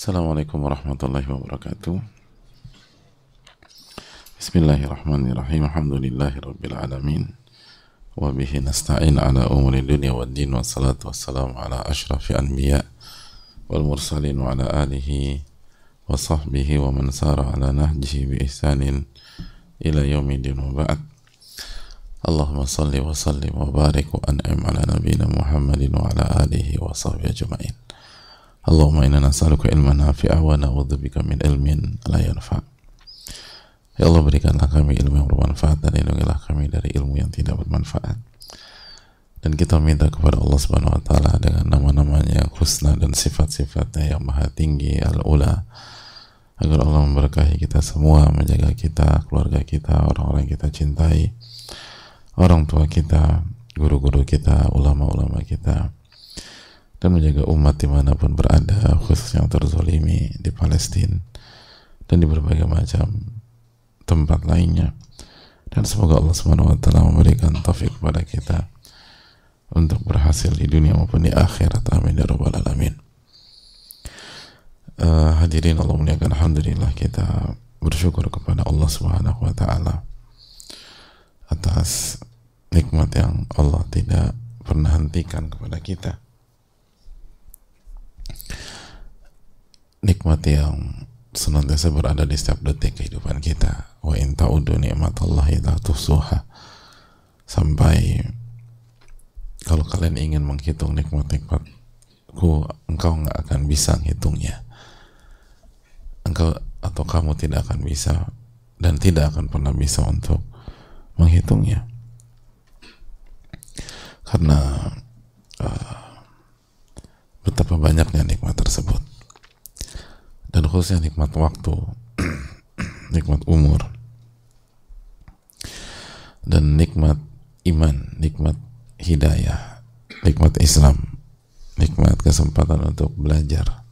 Assalamualaikum warahmatullahi wabarakatuh Bismillahirrahmanirrahim Alhamdulillahi rabbil alamin Wabihi nasta'in ala umuri dunia wa din Wassalatu wassalamu ala ashrafi anbiya Wal mursalin wa ala alihi Wa sahbihi wa man sara ala nahjihi bi ihsanin Ila yaumidin wa ba'd Allahumma salli wa sallim wa barik wa an'im ala nabina Muhammadin wa Allahumma inna nas'aluka ilman nafi'a wa na'udzubika min ilmin la yanfa. Ya Allah berikanlah kami ilmu yang bermanfaat dan lindungilah kami dari ilmu yang tidak bermanfaat. Dan kita minta kepada Allah Subhanahu wa taala dengan nama-namanya yang husna dan sifat-sifatnya yang maha tinggi al-ula agar Allah memberkahi kita semua, menjaga kita, keluarga kita, orang-orang kita cintai, orang tua kita, guru-guru kita, ulama-ulama kita, dan menjaga umat di mana pun berada khususnya yang terzolimi di Palestina dan di berbagai macam tempat lainnya. Dan semoga Allah Subhanahu wa taala memberikan taufik kepada kita untuk berhasil di dunia maupun di akhirat. Amin ya rabbal alamin. Uh, hadirin Allah muliakan. Alhamdulillah kita bersyukur kepada Allah Subhanahu wa taala atas nikmat yang Allah tidak pernah hentikan kepada kita nikmat yang senantiasa berada di setiap detik kehidupan kita. Wa in ta'udu ni'matallahi la tuhsuha. Sampai kalau kalian ingin menghitung nikmat-nikmatku engkau nggak akan bisa menghitungnya engkau atau kamu tidak akan bisa dan tidak akan pernah bisa untuk menghitungnya. Karena uh, betapa banyaknya nikmat tersebut dan khususnya nikmat waktu. Nikmat umur. Dan nikmat iman nikmat hidayah nikmat Islam nikmat kesempatan untuk belajar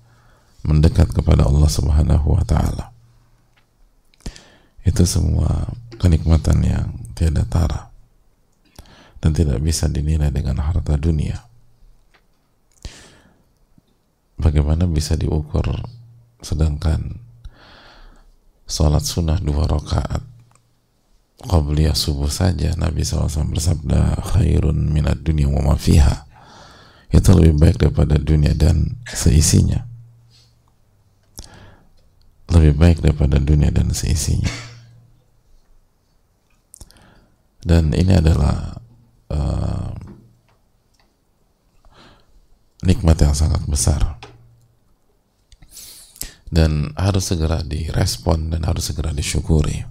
mendekat kepada Allah Subhanahu wa taala. Itu semua kenikmatan yang tiada tara dan tidak bisa dinilai dengan harta dunia. Bagaimana bisa diukur sedangkan sholat sunnah dua rakaat qabliyah subuh saja Nabi SAW bersabda khairun minat dunia wa mafiha itu lebih baik daripada dunia dan seisinya. Lebih baik daripada dunia dan seisinya. Dan ini adalah uh, nikmat yang sangat besar dan harus segera direspon dan harus segera disyukuri.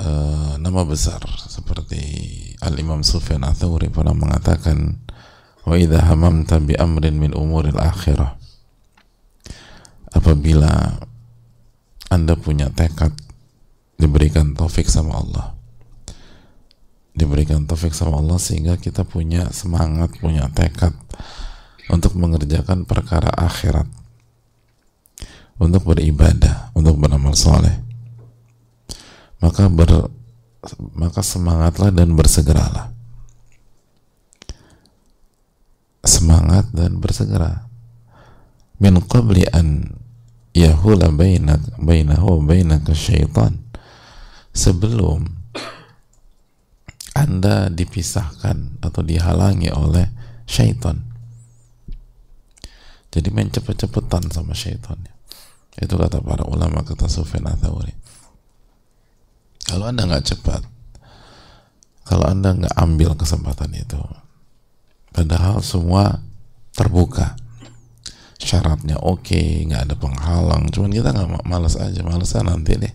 Uh, nama besar seperti Al Imam Sufyan Athuri pernah mengatakan wa idha hamamta bi amrin min umuril akhirah. Apabila anda punya tekad diberikan taufik sama Allah. Diberikan taufik sama Allah sehingga kita punya semangat punya tekad untuk mengerjakan perkara akhirat untuk beribadah, untuk beramal soleh, maka ber, maka semangatlah dan bersegeralah. Semangat dan bersegera. Min qabli an yahula bainak bainahu bainaka syaitan. Sebelum Anda dipisahkan atau dihalangi oleh syaitan. Jadi main cepet-cepetan sama syaitannya itu kata para ulama kata Sufyan Athauri kalau anda nggak cepat kalau anda nggak ambil kesempatan itu padahal semua terbuka. Syaratnya oke okay, nggak ada penghalang. Cuman kita nggak malas aja malasnya nanti deh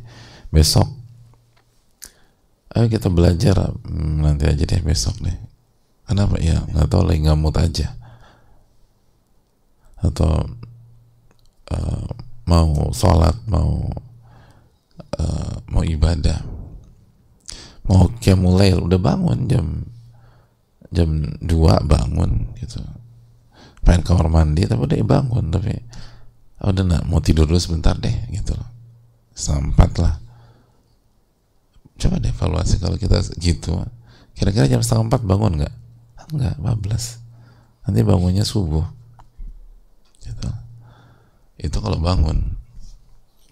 besok. Ayo kita belajar hmm, nanti aja deh besok deh. Kenapa? Ya nggak tahu lagi nggak mood aja. Atau uh, mau sholat mau uh, mau ibadah. Mau mulai udah bangun jam jam 2 bangun gitu. Pengen kamar mandi tapi udah bangun tapi oh, udah nak mau tidur dulu sebentar deh gitu loh. Sempat lah. Coba deh evaluasi kalau kita gitu. Kira-kira jam setengah empat bangun nggak? Nggak bablas. Nanti bangunnya subuh. Gitu itu kalau bangun.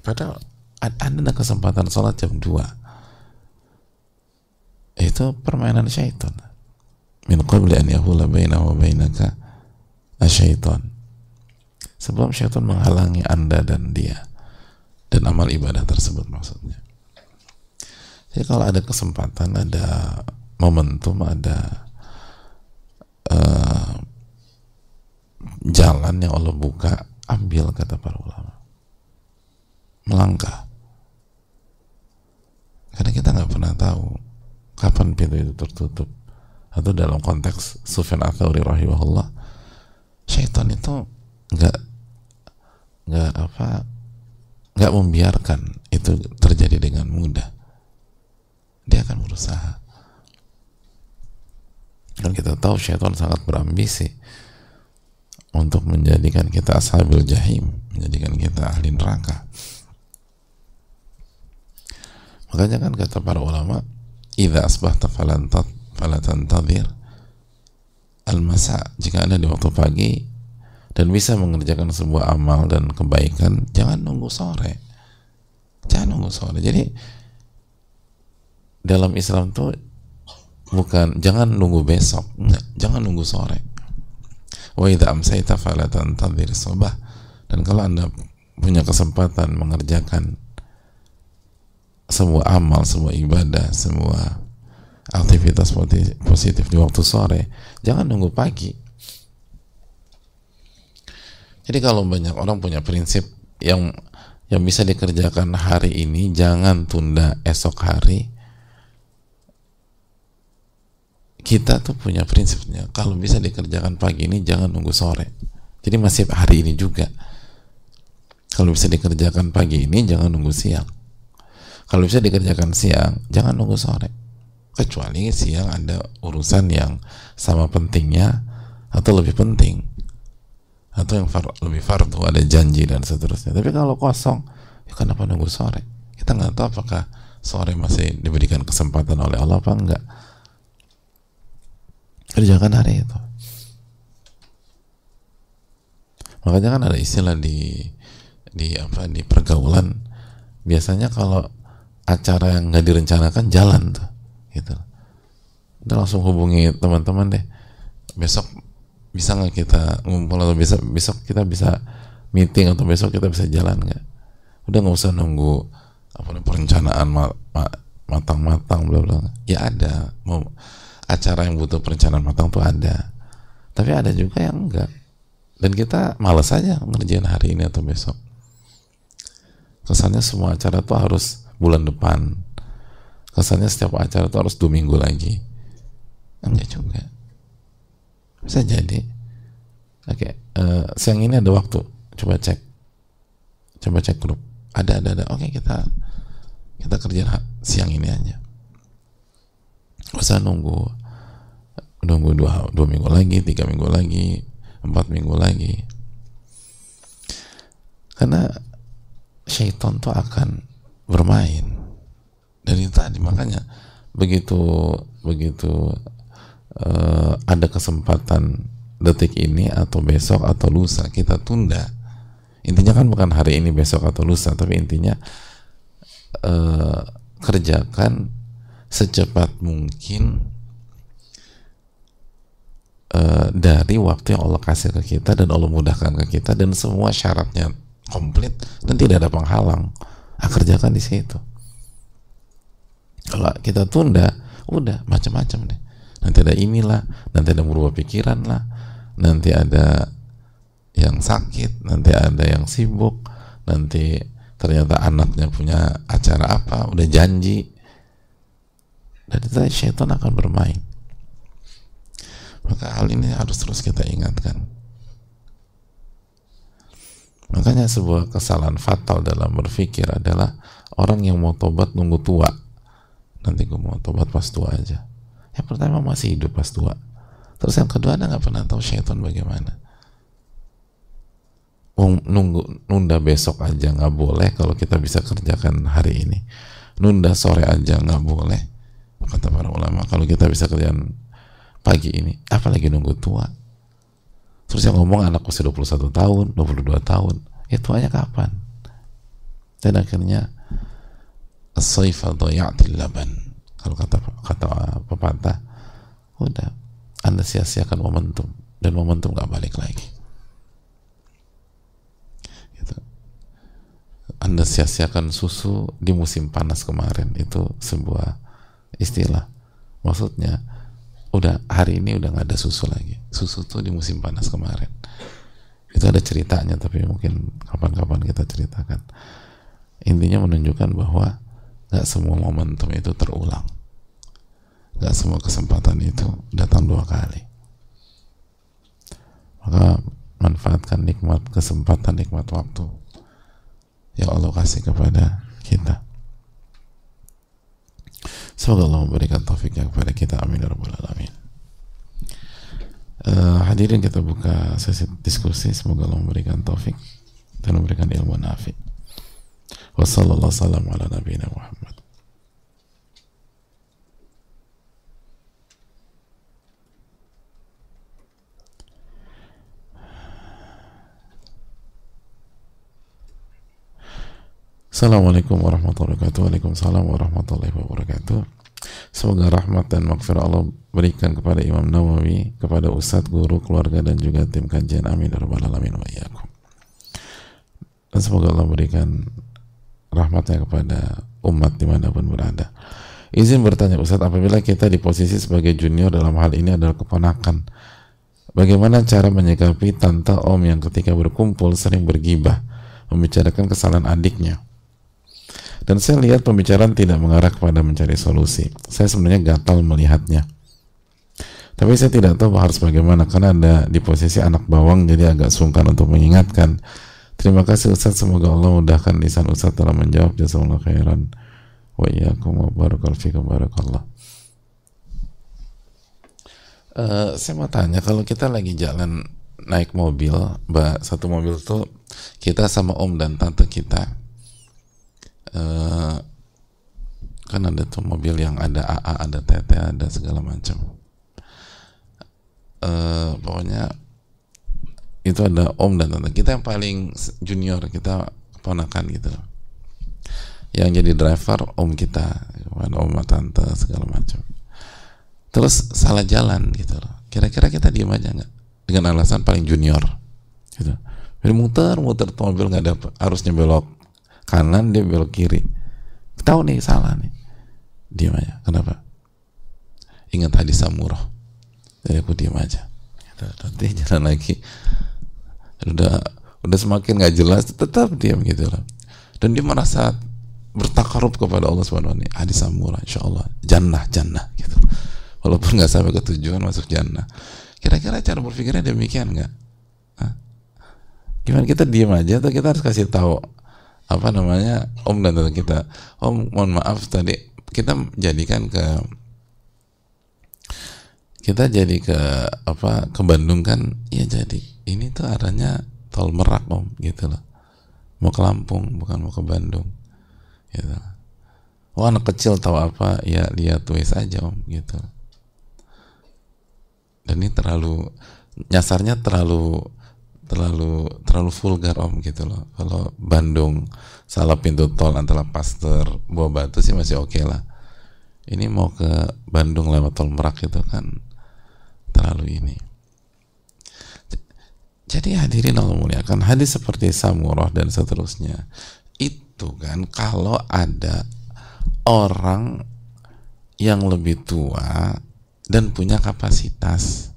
Padahal anda ada kesempatan sholat jam 2 itu permainan syaitan. Min qabli an yahula baina wa bainaka asyaitan. Sebelum syaitan menghalangi anda dan dia dan amal ibadah tersebut maksudnya. Jadi kalau ada kesempatan ada momentum ada uh, jalan yang Allah buka ambil kata para ulama. Melangkah. Karena kita nggak pernah tahu kapan pintu itu tertutup. Atau dalam konteks Sufyan Atsauri rahimahullah syaitan itu nggak nggak apa nggak membiarkan itu terjadi dengan mudah. Dia akan berusaha. Dan kita tahu syaitan sangat berambisi untuk menjadikan kita ashabil jahim menjadikan kita ahli neraka Makanya kan kata para ulama, "Idza asbahta falan tadhir al-masa." Jika Anda di waktu pagi dan bisa mengerjakan sebuah amal dan kebaikan, jangan nunggu sore. Jangan nunggu sore. Jadi dalam Islam tuh bukan jangan nunggu besok, jangan nunggu sore. Wa idza amsayta fala tantadhir sabah. Dan kalau Anda punya kesempatan mengerjakan semua amal, semua ibadah, semua aktivitas positif di waktu sore, jangan nunggu pagi. Jadi kalau banyak orang punya prinsip yang yang bisa dikerjakan hari ini, jangan tunda esok hari. Kita tuh punya prinsipnya, kalau bisa dikerjakan pagi ini, jangan nunggu sore. Jadi masih hari ini juga. Kalau bisa dikerjakan pagi ini, jangan nunggu siang. Kalau bisa dikerjakan siang jangan nunggu sore. Kecuali siang ada urusan yang sama pentingnya atau lebih penting. Atau yang far, lebih fardu ada janji dan seterusnya. Tapi kalau kosong ya kenapa nunggu sore? Kita nggak tahu apakah sore masih diberikan kesempatan oleh Allah apa enggak kerjakan hari itu. Makanya kan ada istilah di di apa di pergaulan. Biasanya kalau acara yang nggak direncanakan jalan tuh gitu. Udah langsung hubungi teman-teman deh. Besok bisa nggak kita ngumpul atau bisa besok kita bisa meeting atau besok kita bisa jalan nggak? Udah nggak usah nunggu apa perencanaan matang-matang bla bla ya ada mau acara yang butuh perencanaan matang tuh ada. Tapi ada juga yang enggak. Dan kita males aja ngerjain hari ini atau besok. Kesannya semua acara tuh harus bulan depan. Kesannya setiap acara itu harus dua minggu lagi. Enggak juga. Bisa jadi. Oke uh, siang ini ada waktu. Coba cek. Coba cek grup. Ada ada ada. Oke kita kita kerja siang ini aja. Usah nunggu dua, dua minggu lagi tiga minggu lagi empat minggu lagi. Karena syaitan tuh akan bermain dan itu tadi. Makanya begitu begitu uh, ada kesempatan detik ini atau besok atau lusa kita tunda. Intinya kan bukan hari ini besok atau lusa tapi intinya uh, kerjakan secepat mungkin uh, dari waktu yang Allah kasih ke kita dan Allah mudahkan ke kita dan semua syaratnya komplit dan tidak ada penghalang. Ah, kerjakan di situ. Kalau kita tunda udah macam-macam deh. Nanti ada inilah nanti ada berubah pikiran lah. Nanti ada yang sakit nanti ada yang sibuk nanti ternyata anaknya punya acara apa udah janji. Dan itu syaitan akan bermain maka hal ini harus terus kita ingatkan Makanya sebuah kesalahan fatal dalam berpikir adalah orang yang mau tobat nunggu tua. Nanti gue mau tobat pas tua aja. Yang pertama masih hidup pas tua. Terus yang kedua anda nggak pernah tahu syaitan bagaimana. Nunggu nunda besok aja nggak boleh kalau kita bisa kerjakan hari ini. Nunda sore aja nggak boleh. Kata para ulama kalau kita bisa kerjakan pagi ini, apalagi nunggu tua Terus yang ngomong anak usia 21 tahun, 22 tahun. ya tuanya kapan dan akhirnya dhayatil laban kalau kata kata pepatah udah anda sia-siakan momentum dan momentum gak balik lagi gitu. anda sia-siakan susu di musim panas kemarin itu sebuah istilah maksudnya udah hari ini udah nggak ada susu lagi. Susu tuh di musim panas kemarin. Itu ada ceritanya tapi mungkin kapan-kapan kita ceritakan. Intinya menunjukkan bahwa nggak semua momentum itu terulang. Nggak semua kesempatan itu datang dua kali. Maka manfaatkan nikmat kesempatan nikmat waktu yang Allah kasih kepada kita semoga Allah memberikan taufiknya kepada kita. Amin ya rabbal alamin. Uh, hadirin kita buka sesi diskusi. Semoga Allah memberikan taufik dan memberikan ilmu nafi. Wassalamualaikum warahmatullahi wabarakatuh Assalamualaikum warahmatullahi wabarakatuh. Waalaikumsalam warahmatullahi wabarakatuh. Semoga rahmat dan maghfirah Allah berikan kepada Imam Nawawi kepada Ustadz, guru, keluarga dan juga tim kajian. Amin ya Alamin wa iyakum. Dan semoga Allah berikan rahmatnya kepada umat di mana pun berada. Izin bertanya Ustadz, apabila kita di posisi sebagai junior dalam hal ini adalah keponakan Bagaimana cara menyikapi tante om yang ketika berkumpul sering bergibah Membicarakan kesalahan adiknya dan saya lihat pembicaraan tidak mengarah kepada mencari solusi. Saya sebenarnya gatal melihatnya. Tapi saya tidak tahu harus bagaimana karena ada di posisi anak bawang jadi agak sungkan untuk mengingatkan. Terima kasih Ustaz, semoga Allah mudahkan lisan Ustaz dalam menjawab jazakallahu khairan. Wa iyyakum wa barakallahu barakallah. Uh, saya mau tanya kalau kita lagi jalan naik mobil, mbak satu mobil tuh kita sama om dan tante kita uh, kan ada tuh mobil yang ada AA, ada TT, ada segala macam. Uh, pokoknya itu ada om dan tante. Kita yang paling junior kita ponakan gitu. Yang jadi driver om kita. Ada om tante segala macam. Terus salah jalan gitu kira-kira kita diem aja nggak? Dengan alasan paling junior gitu. Jadi muter muter mobil nggak ada harusnya belok kanan dia belok kiri. Tahu nih salah nih. Diam aja. Kenapa? Ingat hadis samurah. Jadi aku diam aja. Nanti jalan lagi. Udah udah semakin nggak jelas tetap diam gitu loh. Dan dia merasa bertakarub kepada Allah Subhanahu wa hadis samurah insyaallah. Jannah jannah gitu. Walaupun nggak sampai ke tujuan masuk jannah. Kira-kira cara berpikirnya demikian nggak? Gimana kita diam aja atau kita harus kasih tahu apa namanya om dan tante kita. Om mohon maaf tadi kita jadikan ke kita jadi ke apa ke Bandung kan? Ya jadi. Ini tuh arahnya tol Merak om gitu loh. Mau ke Lampung bukan mau ke Bandung gitu. Oh anak kecil tahu apa? Ya lihat tulis aja om gitu. Dan ini terlalu nyasarnya terlalu terlalu terlalu vulgar om gitu loh. Kalau Bandung salah pintu tol antara Pasteur Buah Batu sih masih oke okay lah. Ini mau ke Bandung lewat tol Merak itu kan terlalu ini. Jadi hadirin Allah muliakan hadis seperti Samurah dan seterusnya. Itu kan kalau ada orang yang lebih tua dan punya kapasitas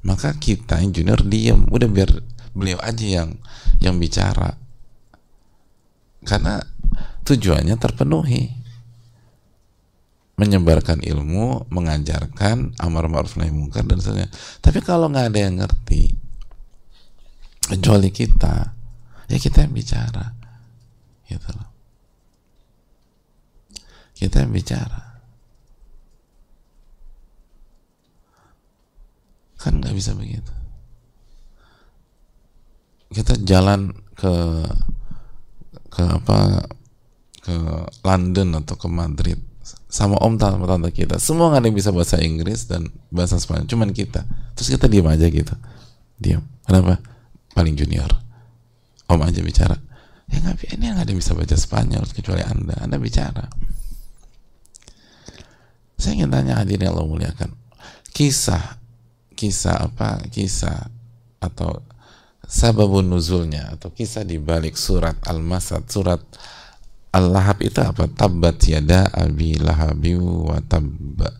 maka kita yang junior diem. Udah biar beliau aja yang yang bicara karena tujuannya terpenuhi menyebarkan ilmu, mengajarkan amar ma'ruf nahi mungkar dan sebagainya. Tapi kalau nggak ada yang ngerti, kecuali kita, ya kita yang bicara, gitu loh. Kita yang bicara. Kan nggak bisa begitu kita jalan ke ke apa ke London atau ke Madrid. Sama om tante tante kita. Semua nggak ada yang bisa bahasa Inggris dan bahasa Spanyol cuman kita. Terus kita diam aja gitu. Diam kenapa? Paling junior. Om aja bicara. Ya nggak ini nggak ada bisa baca Spanyol kecuali anda. Anda bicara. Saya ingin tanya hadirin Allah muliakan. Kisah kisah apa? Kisah atau sababun nuzulnya atau kisah di balik surat Al-Masad surat Al-Lahab itu apa? Tabbat yada abi lahabi wa tabba.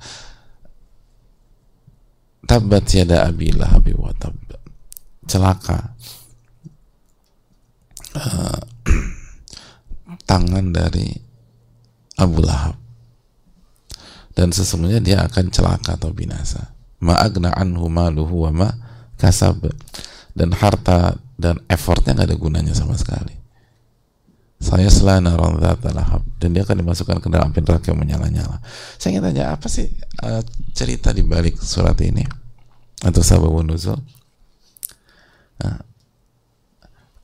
Tabbat yada abi lahabi wa tabba. Celaka. Uh, tangan dari Abu Lahab. Dan sesungguhnya dia akan celaka atau binasa. Ma'agna anhu maluhu wa ma kasab dan harta dan effortnya nggak ada gunanya sama sekali. Saya selana lahab dan dia akan dimasukkan ke dalam api neraka yang menyala-nyala. Saya ingin tanya apa sih uh, cerita di balik surat ini? Atau sababun nuzul? Nah,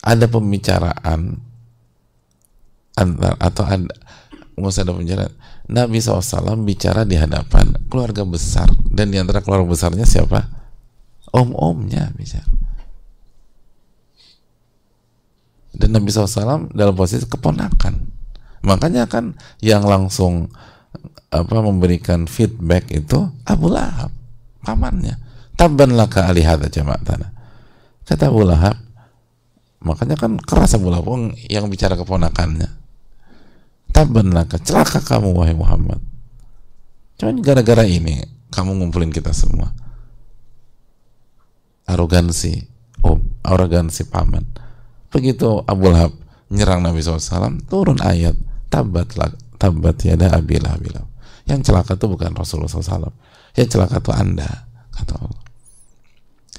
ada pembicaraan antar atau ada nggak ada pembicaraan. Nabi SAW bicara di hadapan keluarga besar. Dan di antara keluarga besarnya siapa? Om-omnya bicara dan Nabi SAW dalam posisi keponakan. Makanya kan yang langsung apa memberikan feedback itu Abu Lahab pamannya. Tabban laka alihada jamaah tanah kata Abu Lahab makanya kan keras Abu Lahab yang bicara keponakannya. Taban laka celaka kamu wahai Muhammad. Cuman gara-gara ini kamu ngumpulin kita semua. Arogansi oh arogansi paman begitu Abu Lahab nyerang Nabi SAW turun ayat tabat tabat ada abilah abilah yang celaka itu bukan Rasulullah SAW yang celaka itu anda kata Allah.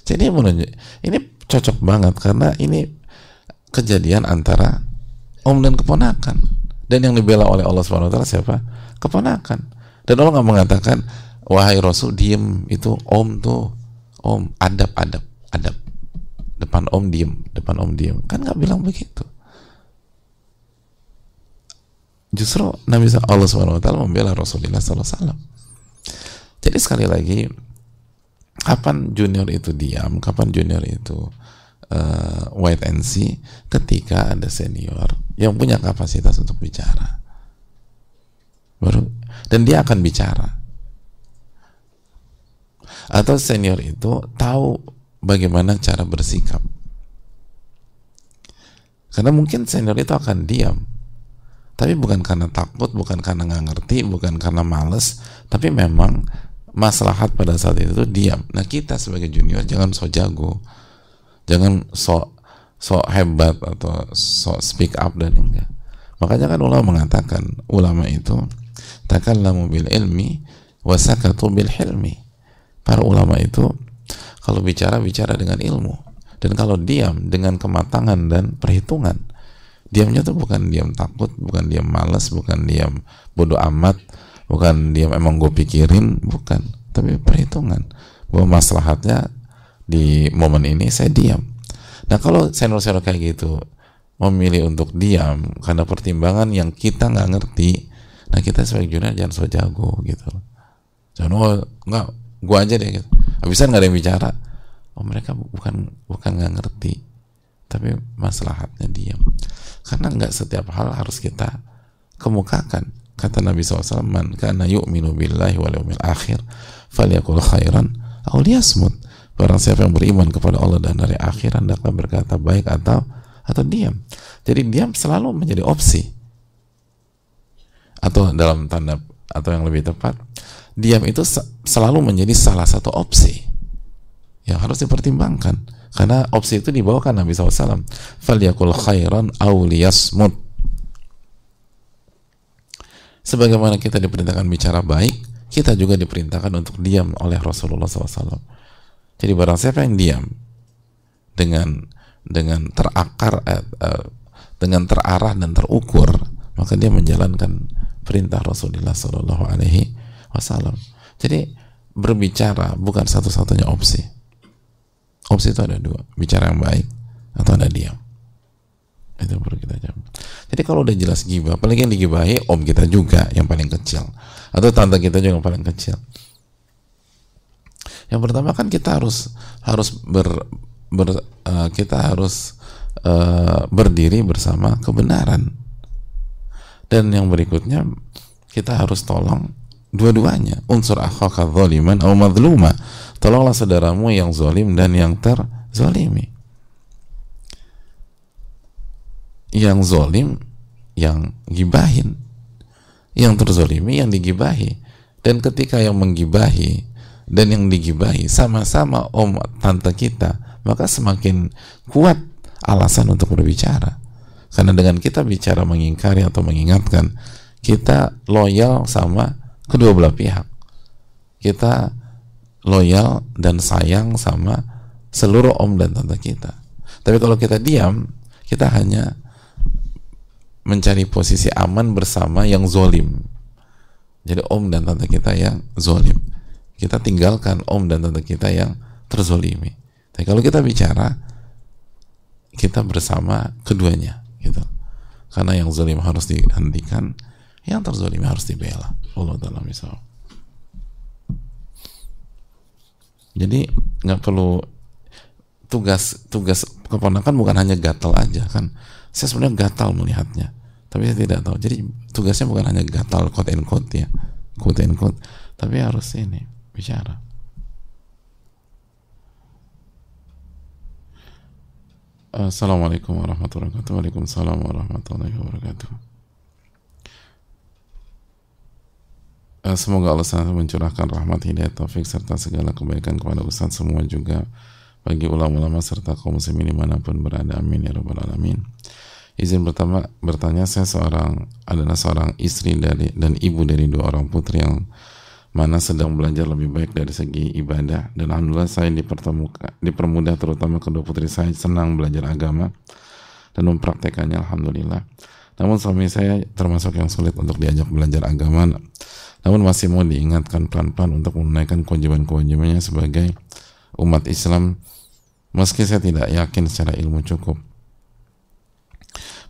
Jadi menunjuk ini cocok banget karena ini kejadian antara om dan keponakan. Dan yang dibela oleh Allah Subhanahu Wa Taala siapa? Keponakan. Dan Allah nggak mengatakan wahai Rasul diem. Itu om tuh om adab adab adab depan om diem depan om diem. Kan nggak bilang begitu? Justru Nabi Allah Subhanahu Wa Taala membela Rasulullah Sallallahu jadi sekali lagi kapan junior itu diam kapan junior itu uh, wait and see ketika ada senior yang punya kapasitas untuk bicara. Baru dan dia akan bicara. Atau senior itu tahu bagaimana cara bersikap. Karena mungkin senior itu akan diam. Tapi bukan karena takut bukan karena nggak ngerti bukan karena males tapi memang maslahat pada saat itu diam. Nah kita sebagai junior jangan so jago. Jangan sok sok hebat atau sok speak up dan enggak. Makanya kan ulama mengatakan ulama itu takallamu bil ilmi wasakatu bil hilmi. Para ulama itu kalau bicara bicara dengan ilmu dan kalau diam dengan kematangan dan perhitungan diamnya tuh bukan diam takut bukan diam malas bukan diam bodoh amat bukan diam emang gue pikirin bukan tapi perhitungan bahwa maslahatnya di momen ini saya diam. Nah kalau senior-senior kayak gitu memilih untuk diam karena pertimbangan yang kita nggak ngerti, nah kita sebagai junior jangan so jago gitu. Jangan oh nggak, gua aja deh gitu. Habisan nggak ada yang bicara. Oh mereka bukan bukan nggak ngerti, tapi maslahatnya diam. Karena nggak setiap hal harus kita kemukakan. Kata Nabi SAW, Man kana yu'minu billahi wal yawmil akhir, falyakul khairan, aw liyasmut Barang siapa yang beriman kepada Allah dan hari akhir hendaklah berkata baik atau atau diam. Jadi diam selalu menjadi opsi. Atau dalam tanda atau yang lebih tepat, diam itu selalu menjadi salah satu opsi yang harus dipertimbangkan. Karena opsi itu dibawakan Nabi SAW. Falyakul khairan awliyasmud. Sebagaimana kita diperintahkan bicara baik, kita juga diperintahkan untuk diam oleh Rasulullah SAW jadi barang siapa yang diam dengan dengan terakar eh, eh, dengan terarah dan terukur, maka dia menjalankan perintah Rasulullah Shallallahu Alaihi Wasallam. Jadi berbicara bukan satu-satunya opsi. Opsi itu ada dua, bicara yang baik atau ada diam. Itu perlu kita jawab. Jadi kalau udah jelas gibah, apalagi yang digibahi om kita juga yang paling kecil atau tante kita juga yang paling kecil yang pertama kan kita harus harus ber, ber uh, kita harus uh, berdiri bersama kebenaran dan yang berikutnya kita harus tolong dua-duanya. Unsur akhaka zaliman atau madluma. Tolonglah saudaramu yang zalim dan yang terzalimi. Yang zalim yang gibahin. Yang terzolimi yang digibahi. Dan ketika yang menggibahi dan yang digibahi sama-sama om tante kita maka semakin kuat alasan untuk berbicara. Karena dengan kita bicara mengingkari atau mengingatkan kita loyal sama kedua belah pihak. Kita loyal dan sayang sama seluruh om dan tante kita. Tapi kalau kita diam kita hanya mencari posisi aman bersama yang zolim. Jadi om dan tante kita yang zolim. Kita tinggalkan om dan tante kita yang terzolimi. Tapi kalau kita bicara kita bersama keduanya gitu. Karena yang zolim harus dihentikan yang terzolim harus dibela Allah dalam misal jadi nggak perlu tugas tugas keponakan bukan hanya gatal aja kan? Saya sebenarnya gatal melihatnya tapi saya tidak tahu. Jadi tugasnya bukan hanya gatal quote and quote ya. Quote and quote. Tapi harus ini bicara. Assalamualaikum warahmatullahi wabarakatuh. Waalaikumsalam warahmatullahi wabarakatuh semoga Allah SWT mencurahkan rahmat hidayah taufik serta segala kebaikan kepada Ustaz semua juga bagi ulama-ulama serta kaum muslimin di mana pun berada. Amin ya rabbal alamin. Izin pertama bertanya saya seorang adalah seorang istri dari dan ibu dari dua orang putri yang mana sedang belajar lebih baik dari segi ibadah. Dan alhamdulillah saya dipertemukan dipermudah terutama kedua putri saya senang belajar agama dan mempraktekannya alhamdulillah. Namun suami saya termasuk yang sulit untuk diajak belajar agama namun masih mau diingatkan pelan-pelan untuk menunaikan kewajiban-kewajibannya sebagai umat Islam meski saya tidak yakin secara ilmu cukup.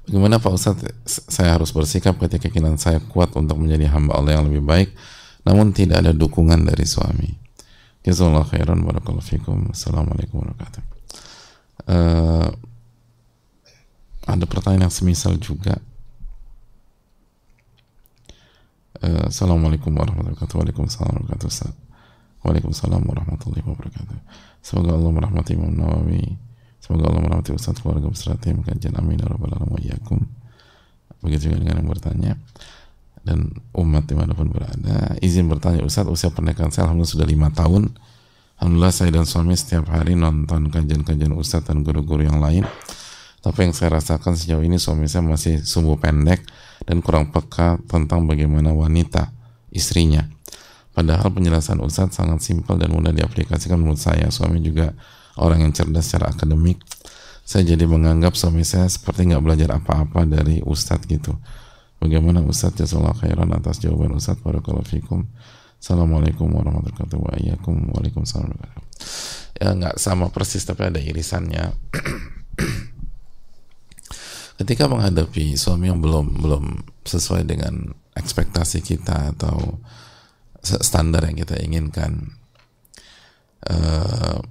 Bagaimana Pak Ustadz? Saya harus bersikap ketika keinginan saya kuat untuk menjadi hamba Allah yang lebih baik namun tidak ada dukungan dari suami. Jazakallah khairan barakallahu fikum. Assalamualaikum warahmatullahi wabarakatuh. Uh, ada pertanyaan yang semisal juga Uh, Assalamualaikum warahmatullahi wabarakatuh. Waalaikumsalam warahmatullahi wabarakatuh. Waalaikumsalam warahmatullahi wabarakatuh. Semoga Allah merahmati Imam Nawawi. Semoga Allah merahmati Ustaz keluarga beserta tim kajian amin ya Begitu juga dengan yang bertanya dan umat di mana pun berada. Izin bertanya Ustaz, usia pernikahan saya alhamdulillah sudah lima tahun. Alhamdulillah saya dan suami setiap hari nonton kajian-kajian Ustaz dan guru-guru yang lain. Tapi yang saya rasakan sejauh ini suami saya masih sumbu pendek dan kurang peka tentang bagaimana wanita istrinya. Padahal penjelasan Ustadz sangat simpel dan mudah diaplikasikan menurut saya. Suami juga orang yang cerdas secara akademik. Saya jadi menganggap suami saya seperti nggak belajar apa-apa dari Ustadz gitu. Bagaimana Ustadz Jazakallah khairan atas jawaban Ustadz Barakallahu fikum. Assalamualaikum warahmatullahi wabarakatuh. Waalaikumsalam. Ya nggak sama persis tapi ada irisannya. ketika menghadapi suami yang belum belum sesuai dengan ekspektasi kita atau standar yang kita inginkan uh,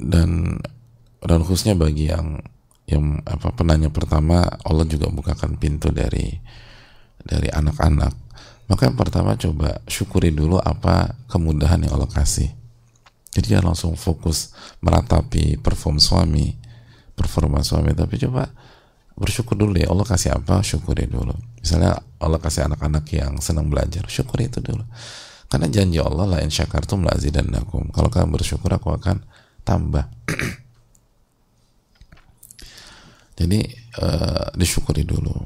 dan dan khususnya bagi yang yang apa penanya pertama Allah juga bukakan pintu dari dari anak-anak. Maka yang pertama coba syukuri dulu apa kemudahan yang Allah kasih. Jadi jangan langsung fokus meratapi perform suami performa suami tapi coba bersyukur dulu ya Allah kasih apa syukuri dulu. Misalnya Allah kasih anak-anak yang senang belajar syukuri itu dulu. Karena janji Allah la in syakartum la azidannakum. Kalau kalian bersyukur aku akan tambah. Jadi uh, disyukuri dulu.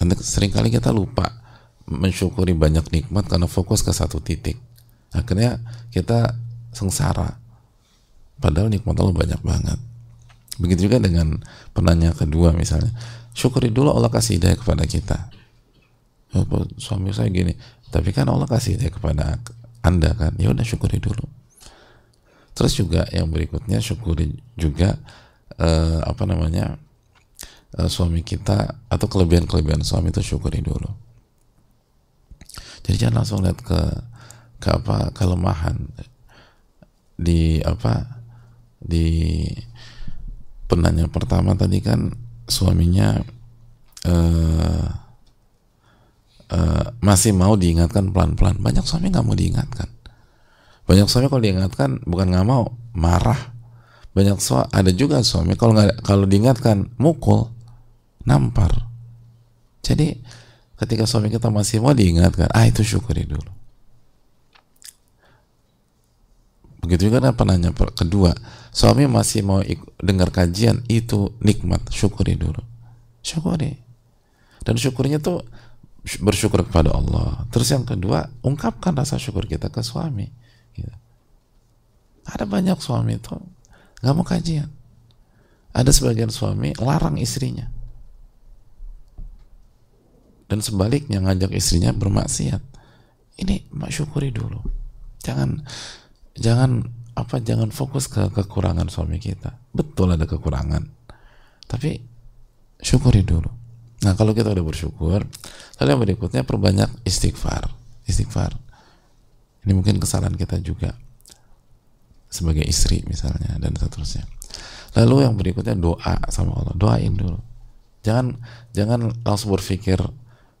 Nanti sering kali kita lupa mensyukuri banyak nikmat karena fokus ke satu titik. Akhirnya kita sengsara. Padahal nikmat Allah banyak banget Begitu juga dengan penanya kedua misalnya. Syukuri dulu Allah kasih hidayah kepada kita. Ya, suami saya gini. Tapi kan Allah kasih hidayah kepada Anda kan. Ya udah syukuri dulu. Terus juga yang berikutnya syukuri juga eh, apa namanya? Eh, suami kita atau kelebihan-kelebihan suami itu syukuri dulu. Jadi jangan langsung lihat ke ke apa kelemahan di apa di penanya pertama tadi kan suaminya uh, uh, masih mau diingatkan pelan-pelan. Banyak suami nggak mau diingatkan. Banyak suami kalau diingatkan bukan nggak mau, marah. Banyak suami ada juga suami kalau nggak kalau diingatkan mukul, nampar. Jadi ketika suami kita masih mau diingatkan, ah itu syukuri dulu. Begitu juga apa nanya kedua, suami masih mau dengar kajian itu nikmat, syukuri dulu. Syukuri. Dan syukurnya tuh bersyukur kepada Allah. Terus yang kedua, ungkapkan rasa syukur kita ke suami. Gitu. Ada banyak suami itu nggak mau kajian. Ada sebagian suami larang istrinya. Dan sebaliknya ngajak istrinya bermaksiat. Ini syukuri dulu. Jangan jangan apa jangan fokus ke kekurangan suami kita. Betul ada kekurangan. Tapi syukuri dulu. Nah kalau kita udah bersyukur, lalu yang berikutnya perbanyak istighfar. Istighfar. Ini mungkin kesalahan kita juga sebagai istri misalnya dan seterusnya. Lalu yang berikutnya doa sama Allah. Doain dulu. Jangan jangan langsung berpikir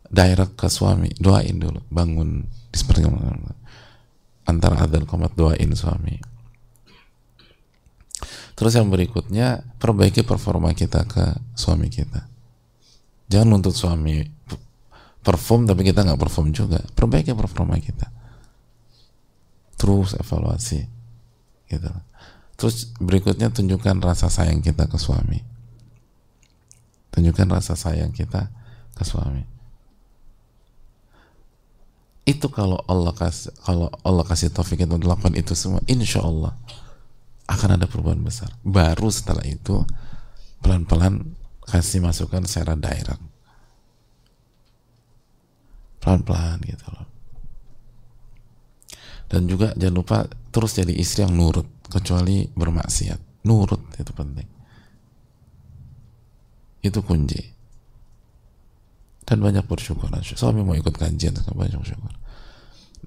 direct ke suami. Doain dulu. Bangun seperti antara adzan komat doain suami. Terus yang berikutnya perbaiki performa kita ke suami kita Jangan nuntut suami perform tapi kita nggak perform juga. Perbaiki performa kita. Terus evaluasi. Gitu. Terus berikutnya tunjukkan rasa sayang kita ke suami. Tunjukkan rasa sayang kita ke suami. Itu kalau Allah kasih kalau Allah kasih taufik untuk melakukan itu semua, insya Allah akan ada perubahan besar. Baru setelah itu pelan-pelan kasih masukan secara direct. Pelan-pelan gitu loh. Dan juga jangan lupa terus jadi istri yang nurut kecuali bermaksiat. Nurut itu penting. Itu kunci dan banyak bersyukur suami mau ikut kajian banyak bersyukur.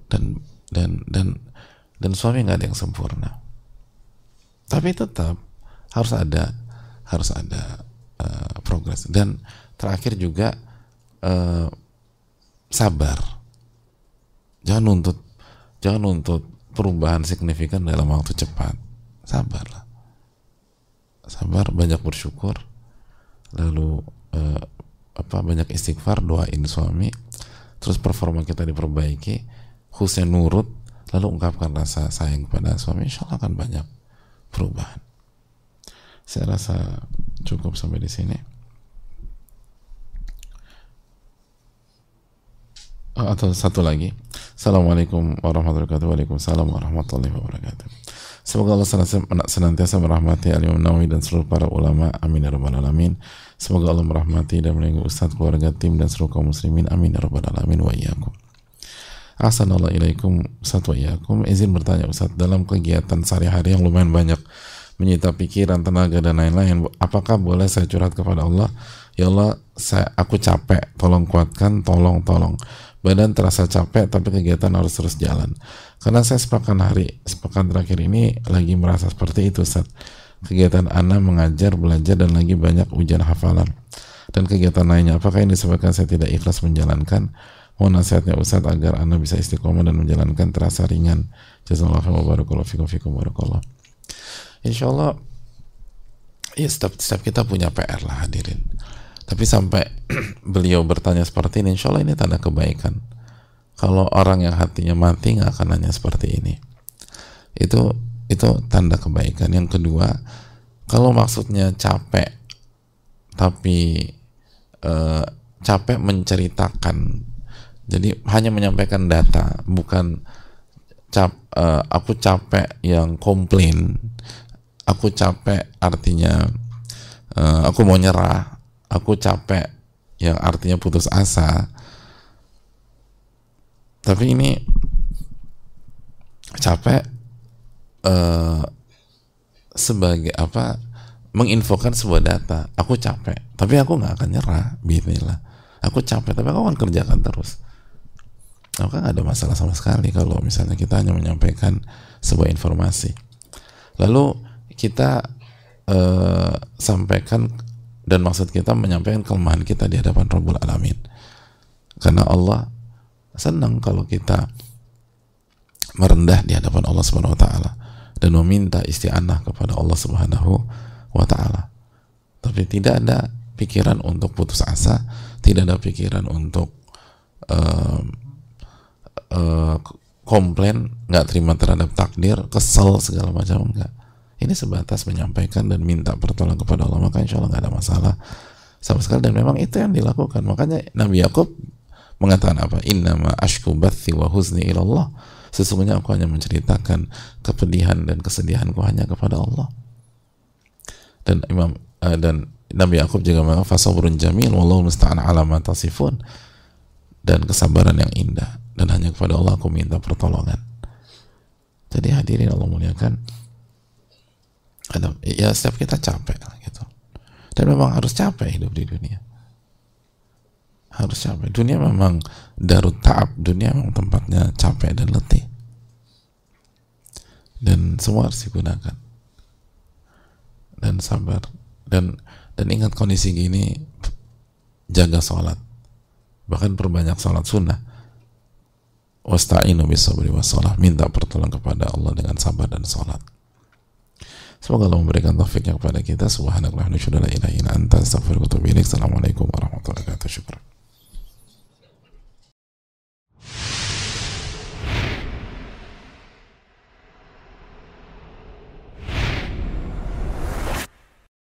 Dan dan dan dan suami nggak ada yang sempurna. Tapi tetap harus ada harus ada uh, progres. Dan terakhir juga uh, sabar. Jangan nuntut jangan nuntut perubahan signifikan dalam waktu cepat. Sabarlah. Sabar banyak bersyukur. Lalu uh, apa banyak istighfar doain suami terus performa kita diperbaiki khususnya nurut lalu ungkapkan rasa sayang kepada suami insya Allah akan banyak perubahan saya rasa cukup sampai di sini. Oh, atau satu lagi. Assalamualaikum warahmatullahi wabarakatuh. Waalaikumsalam warahmatullahi wabarakatuh. Semoga Allah senantiasa merahmati Al Imam Nawawi dan seluruh para ulama. Amin ya rabbal alamin. Semoga Allah merahmati dan melindungi Ustaz, keluarga, tim dan seluruh kaum muslimin. Amin ya rabbal alamin wa iyyakum. Assalamualaikum Ustaz wa iyyakum. Izin bertanya Ustaz, dalam kegiatan sehari-hari yang lumayan banyak menyita pikiran, tenaga dan lain-lain. Apakah boleh saya curhat kepada Allah? Ya Allah, saya aku capek, tolong kuatkan, tolong, tolong. Badan terasa capek, tapi kegiatan harus terus jalan. Karena saya sepekan hari, sepekan terakhir ini lagi merasa seperti itu, saat Kegiatan Anda mengajar, belajar, dan lagi banyak ujian hafalan. Dan kegiatan lainnya, apakah ini disebabkan saya tidak ikhlas menjalankan? Mohon nasihatnya Ustaz agar Anda bisa istiqomah dan menjalankan terasa ringan. Jazakallahu barakallahu fikum fikum barakallahu insya Allah ya setiap, setiap kita punya PR lah hadirin tapi sampai beliau bertanya seperti ini insya Allah ini tanda kebaikan. Kalau orang yang hatinya mati nggak akan nanya seperti ini. Itu itu tanda kebaikan. Yang kedua kalau maksudnya capek tapi uh, capek menceritakan. Jadi hanya menyampaikan data bukan cap uh, aku capek yang komplain. Aku capek artinya uh, aku mau nyerah aku capek yang artinya putus asa. Tapi ini capek uh, sebagai apa menginfokan sebuah data. Aku capek tapi aku nggak akan nyerah bismillah aku capek tapi aku akan kerjakan terus. Aku kan ada masalah sama sekali kalau misalnya kita hanya menyampaikan sebuah informasi. Lalu kita uh, sampaikan dan maksud kita menyampaikan kelemahan kita di hadapan Rabbul Alamin karena Allah senang kalau kita merendah di hadapan Allah Subhanahu wa taala dan meminta isti'anah kepada Allah Subhanahu wa taala. Tapi tidak ada pikiran untuk putus asa, tidak ada pikiran untuk uh, uh, komplain, nggak terima terhadap takdir, kesel segala macam enggak. Ini sebatas menyampaikan dan minta pertolongan kepada Allah, maka insya Allah nggak ada masalah sama sekali dan memang itu yang dilakukan. Makanya Nabi Yakub mengatakan apa? Innama ashku bathi wa huzni ilallah. Sesungguhnya aku hanya menceritakan kepedihan dan kesedihanku hanya kepada Allah. Dan Imam uh, dan Nabi Yakub juga mengatakan fasabrun jamil wallahu musta'an ala ma tasifun dan kesabaran yang indah dan hanya kepada Allah aku minta pertolongan. Jadi hadirin Allah muliakan ada ya setiap kita capek gitu. Dan memang harus capek hidup di dunia. Harus capek. Dunia memang darut taab. Dunia memang tempatnya capek dan letih. Dan semua harus digunakan. Dan sabar. Dan dan ingat kondisi gini jaga sholat. Bahkan perbanyak sholat sunnah. Wasta'inu bisabri wassalah minta pertolongan kepada Allah dengan sabar dan sholat Semoga Allah memberikan taufiknya kepada kita. Subhanallah wa ilaik. Assalamualaikum warahmatullahi wabarakatuh.